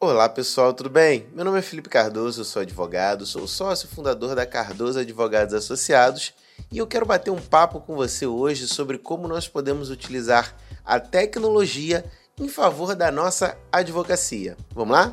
Olá pessoal, tudo bem? Meu nome é Felipe Cardoso, eu sou advogado, sou sócio fundador da Cardoso Advogados Associados e eu quero bater um papo com você hoje sobre como nós podemos utilizar a tecnologia em favor da nossa advocacia. Vamos lá?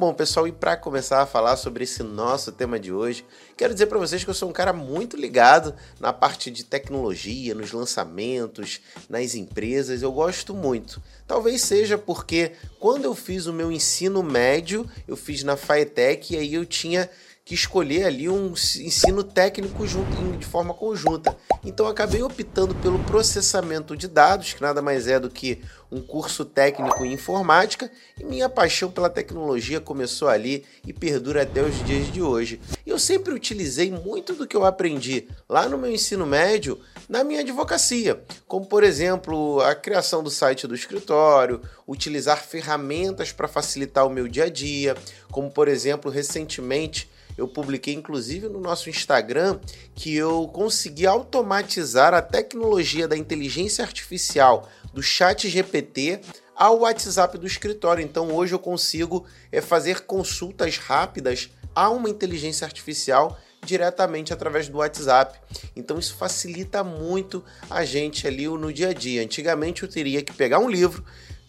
Bom, pessoal, e para começar a falar sobre esse nosso tema de hoje, quero dizer para vocês que eu sou um cara muito ligado na parte de tecnologia, nos lançamentos, nas empresas, eu gosto muito. Talvez seja porque quando eu fiz o meu ensino médio, eu fiz na Faetec e aí eu tinha que escolher ali um ensino técnico junto, de forma conjunta. Então acabei optando pelo processamento de dados, que nada mais é do que um curso técnico em informática, e minha paixão pela tecnologia começou ali e perdura até os dias de hoje. Eu sempre utilizei muito do que eu aprendi lá no meu ensino médio na minha advocacia, como por exemplo a criação do site do escritório, utilizar ferramentas para facilitar o meu dia a dia, como por exemplo recentemente eu publiquei inclusive no nosso Instagram que eu consegui automatizar a tecnologia da inteligência artificial do Chat GPT ao WhatsApp do escritório. Então hoje eu consigo é, fazer consultas rápidas a uma inteligência artificial diretamente através do WhatsApp. Então isso facilita muito a gente ali no dia a dia. Antigamente eu teria que pegar um livro,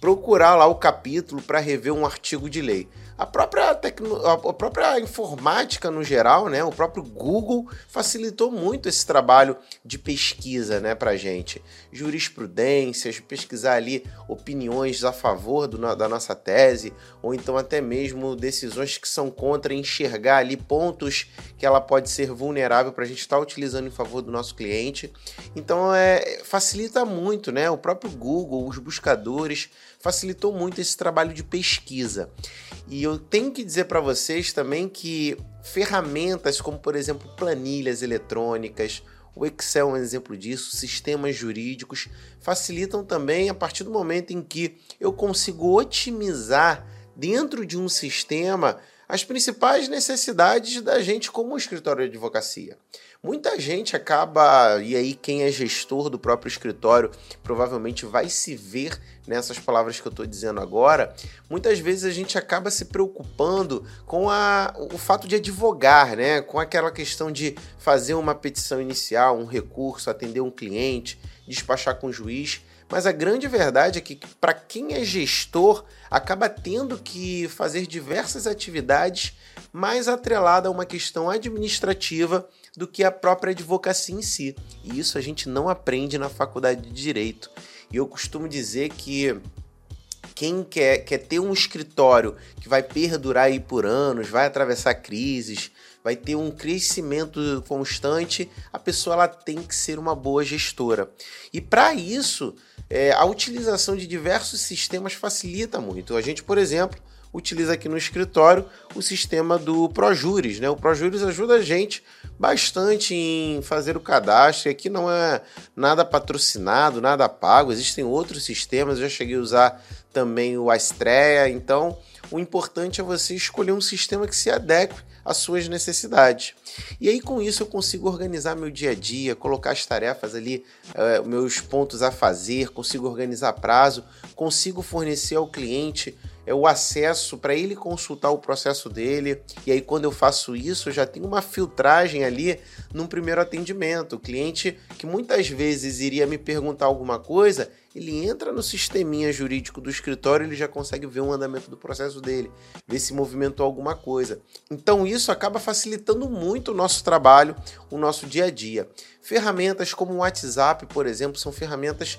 procurar lá o capítulo para rever um artigo de lei a própria, tecno, a própria informática no geral, né, o próprio Google facilitou muito esse trabalho de pesquisa né, para gente. Jurisprudências, pesquisar ali opiniões a favor do, da nossa tese, ou então até mesmo decisões que são contra, enxergar ali pontos que ela pode ser vulnerável para a gente estar tá utilizando em favor do nosso cliente. Então é, facilita muito, né? O próprio Google, os buscadores, facilitou muito esse trabalho de pesquisa. E eu tenho que dizer para vocês também que ferramentas como, por exemplo, planilhas eletrônicas, o Excel é um exemplo disso, sistemas jurídicos facilitam também a partir do momento em que eu consigo otimizar dentro de um sistema as principais necessidades da gente como escritório de advocacia. Muita gente acaba, e aí quem é gestor do próprio escritório provavelmente vai se ver nessas palavras que eu estou dizendo agora. Muitas vezes a gente acaba se preocupando com a, o fato de advogar, né? com aquela questão de fazer uma petição inicial, um recurso, atender um cliente, despachar com o juiz. Mas a grande verdade é que, para quem é gestor, acaba tendo que fazer diversas atividades mais atrelada a uma questão administrativa do que a própria advocacia em si. E isso a gente não aprende na faculdade de direito. E eu costumo dizer que quem quer, quer ter um escritório que vai perdurar aí por anos, vai atravessar crises, vai ter um crescimento constante, a pessoa ela tem que ser uma boa gestora. E para isso, é, a utilização de diversos sistemas facilita muito. A gente, por exemplo, utiliza aqui no escritório o sistema do ProJuris. Né? O ProJuris ajuda a gente bastante em fazer o cadastro. Aqui não é nada patrocinado, nada pago, existem outros sistemas. Eu já cheguei a usar também o Astrea. Então, o importante é você escolher um sistema que se adeque às suas necessidades. E aí, com isso, eu consigo organizar meu dia a dia, colocar as tarefas ali, uh, meus pontos a fazer, consigo organizar prazo, consigo fornecer ao cliente é o acesso para ele consultar o processo dele. E aí, quando eu faço isso, já tenho uma filtragem ali num primeiro atendimento. O cliente que muitas vezes iria me perguntar alguma coisa, ele entra no sisteminha jurídico do escritório, ele já consegue ver o andamento do processo dele, ver se movimentou alguma coisa. Então, isso acaba facilitando muito o nosso trabalho, o nosso dia a dia. Ferramentas como o WhatsApp, por exemplo, são ferramentas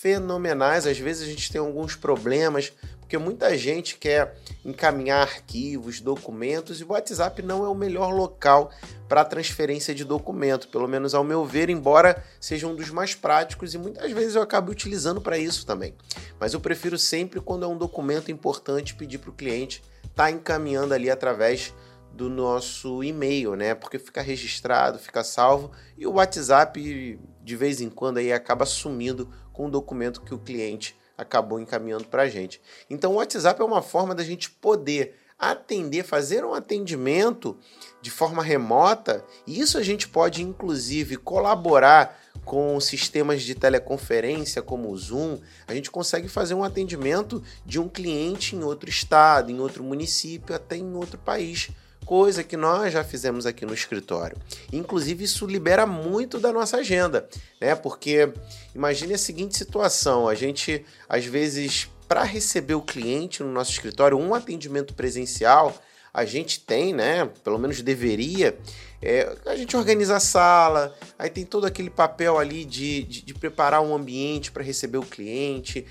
fenomenais. Às vezes a gente tem alguns problemas porque muita gente quer encaminhar arquivos, documentos e o WhatsApp não é o melhor local para transferência de documento, pelo menos ao meu ver, embora seja um dos mais práticos e muitas vezes eu acabo utilizando para isso também. Mas eu prefiro sempre quando é um documento importante pedir para o cliente estar tá encaminhando ali através do nosso e-mail, né? Porque fica registrado, fica salvo e o WhatsApp de vez em quando aí acaba sumindo com o documento que o cliente acabou encaminhando para a gente. Então, o WhatsApp é uma forma da gente poder atender, fazer um atendimento de forma remota. E isso a gente pode, inclusive, colaborar com sistemas de teleconferência como o Zoom. A gente consegue fazer um atendimento de um cliente em outro estado, em outro município, até em outro país coisa que nós já fizemos aqui no escritório. Inclusive, isso libera muito da nossa agenda, né? Porque imagine a seguinte situação: a gente, às vezes, para receber o cliente no nosso escritório, um atendimento presencial, a gente tem, né? Pelo menos deveria. É, a gente organiza a sala, aí tem todo aquele papel ali de, de, de preparar um ambiente para receber o cliente.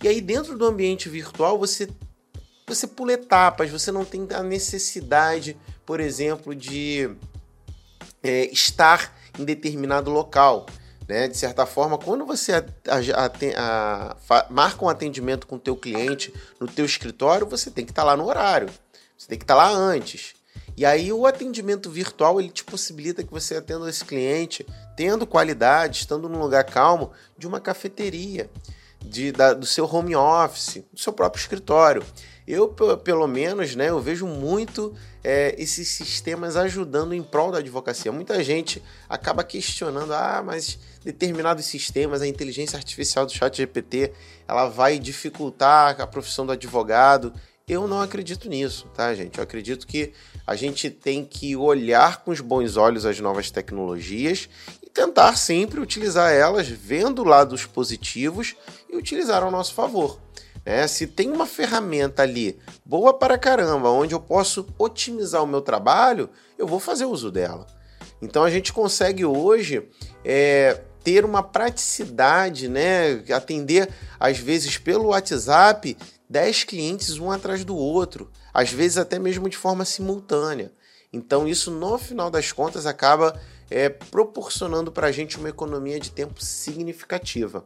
E aí, dentro do ambiente virtual, você você pula etapas, você não tem a necessidade, por exemplo, de é, estar em determinado local. Né? De certa forma, quando você a, a, a, marca um atendimento com o teu cliente no teu escritório, você tem que estar tá lá no horário, você tem que estar tá lá antes. E aí o atendimento virtual ele te possibilita que você atenda esse cliente tendo qualidade, estando num lugar calmo, de uma cafeteria, de, da, do seu home office, do seu próprio escritório. Eu, pelo menos, né, eu vejo muito é, esses sistemas ajudando em prol da advocacia. Muita gente acaba questionando, ah, mas determinados sistemas, a inteligência artificial do chat GPT, ela vai dificultar a profissão do advogado. Eu não acredito nisso, tá, gente? Eu acredito que a gente tem que olhar com os bons olhos as novas tecnologias e tentar sempre utilizar elas, vendo lados positivos e utilizar ao nosso favor. Né? Se tem uma ferramenta ali boa para caramba, onde eu posso otimizar o meu trabalho, eu vou fazer uso dela. Então a gente consegue hoje é, ter uma praticidade, né? Atender às vezes pelo WhatsApp 10 clientes um atrás do outro, às vezes até mesmo de forma simultânea. Então isso no final das contas acaba é, proporcionando para a gente uma economia de tempo significativa.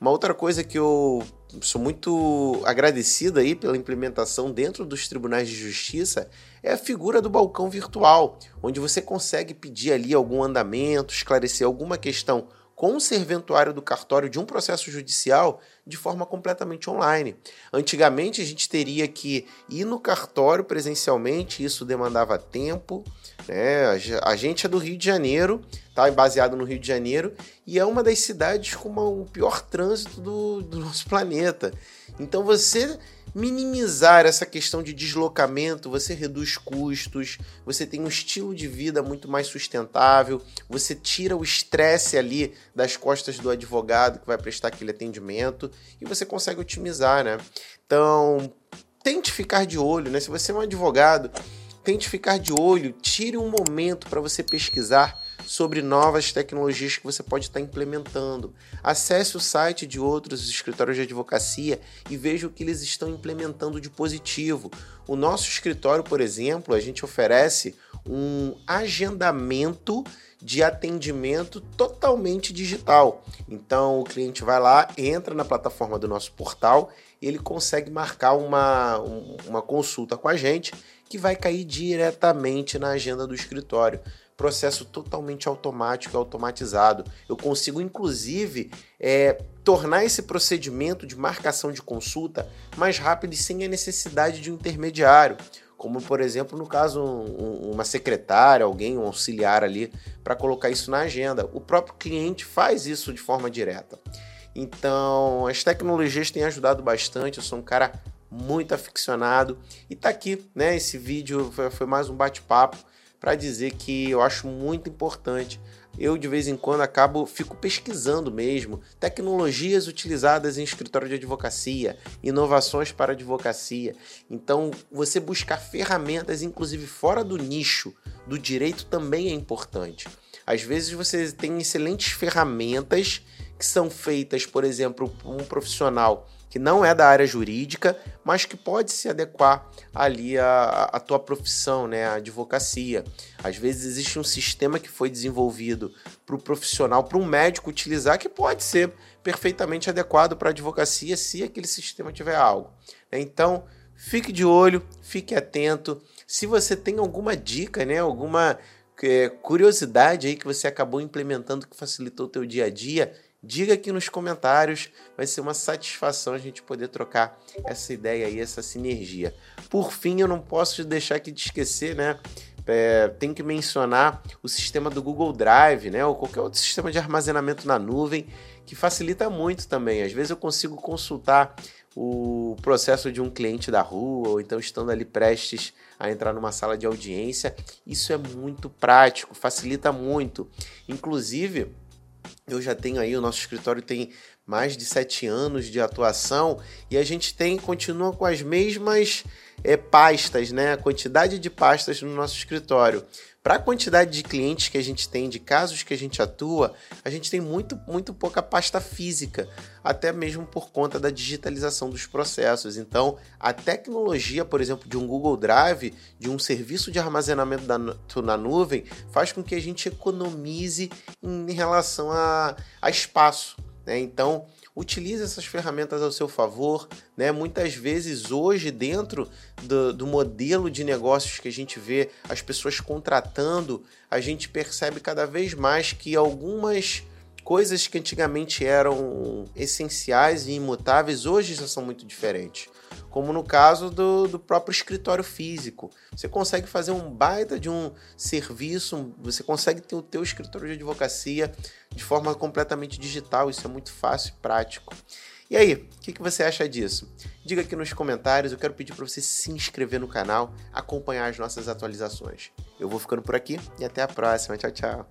Uma outra coisa que eu sou muito agradecido aí pela implementação dentro dos tribunais de justiça é a figura do balcão virtual, onde você consegue pedir ali algum andamento, esclarecer alguma questão com o serventuário do cartório de um processo judicial de forma completamente online. Antigamente a gente teria que ir no cartório presencialmente, isso demandava tempo. Né? A gente é do Rio de Janeiro, tá baseado no Rio de Janeiro, e é uma das cidades com uma, o pior trânsito do, do nosso planeta. Então você minimizar essa questão de deslocamento, você reduz custos, você tem um estilo de vida muito mais sustentável, você tira o estresse ali das costas do advogado que vai prestar aquele atendimento e você consegue otimizar, né? Então, tente ficar de olho, né? Se você é um advogado, tente ficar de olho, tire um momento para você pesquisar sobre novas tecnologias que você pode estar implementando. Acesse o site de outros escritórios de advocacia e veja o que eles estão implementando de positivo. O nosso escritório, por exemplo, a gente oferece um agendamento de atendimento totalmente digital. Então o cliente vai lá, entra na plataforma do nosso portal ele consegue marcar uma, uma consulta com a gente que vai cair diretamente na agenda do escritório processo totalmente automático, automatizado. Eu consigo, inclusive, é, tornar esse procedimento de marcação de consulta mais rápido e sem a necessidade de um intermediário. Como, por exemplo, no caso, um, uma secretária, alguém, um auxiliar ali, para colocar isso na agenda. O próprio cliente faz isso de forma direta. Então, as tecnologias têm ajudado bastante. Eu sou um cara muito aficionado e tá aqui, né? Esse vídeo foi, foi mais um bate-papo para dizer que eu acho muito importante. Eu de vez em quando acabo fico pesquisando mesmo tecnologias utilizadas em escritório de advocacia, inovações para advocacia. Então, você buscar ferramentas inclusive fora do nicho do direito também é importante. Às vezes você tem excelentes ferramentas que são feitas, por exemplo, por um profissional que não é da área jurídica, mas que pode se adequar ali à, à tua profissão, né, à advocacia. Às vezes existe um sistema que foi desenvolvido para o profissional, para um médico utilizar, que pode ser perfeitamente adequado para a advocacia se aquele sistema tiver algo. Então, fique de olho, fique atento. Se você tem alguma dica, né, alguma é, curiosidade aí que você acabou implementando que facilitou o teu dia a dia, Diga aqui nos comentários, vai ser uma satisfação a gente poder trocar essa ideia aí, essa sinergia. Por fim, eu não posso deixar aqui de esquecer, né? É, tem que mencionar o sistema do Google Drive, né? Ou qualquer outro sistema de armazenamento na nuvem que facilita muito também. Às vezes eu consigo consultar o processo de um cliente da rua, ou então estando ali prestes a entrar numa sala de audiência. Isso é muito prático, facilita muito. Inclusive, eu já tenho aí, o nosso escritório tem mais de sete anos de atuação e a gente tem continua com as mesmas é, pastas, né? A quantidade de pastas no nosso escritório. Para a quantidade de clientes que a gente tem, de casos que a gente atua, a gente tem muito, muito pouca pasta física, até mesmo por conta da digitalização dos processos. Então, a tecnologia, por exemplo, de um Google Drive, de um serviço de armazenamento da, na nuvem, faz com que a gente economize em relação a, a espaço. Né? Então, utilize essas ferramentas ao seu favor. Né? Muitas vezes, hoje, dentro do, do, modelo de negócios que a gente vê as pessoas contratando, a gente percebe cada vez mais que algumas coisas que antigamente eram essenciais e imutáveis hoje já são muito diferentes como no caso do, do próprio escritório físico. Você consegue fazer um baita de um serviço, você consegue ter o teu escritório de advocacia de forma completamente digital, isso é muito fácil e prático. E aí, o que, que você acha disso? Diga aqui nos comentários, eu quero pedir para você se inscrever no canal, acompanhar as nossas atualizações. Eu vou ficando por aqui e até a próxima. Tchau, tchau.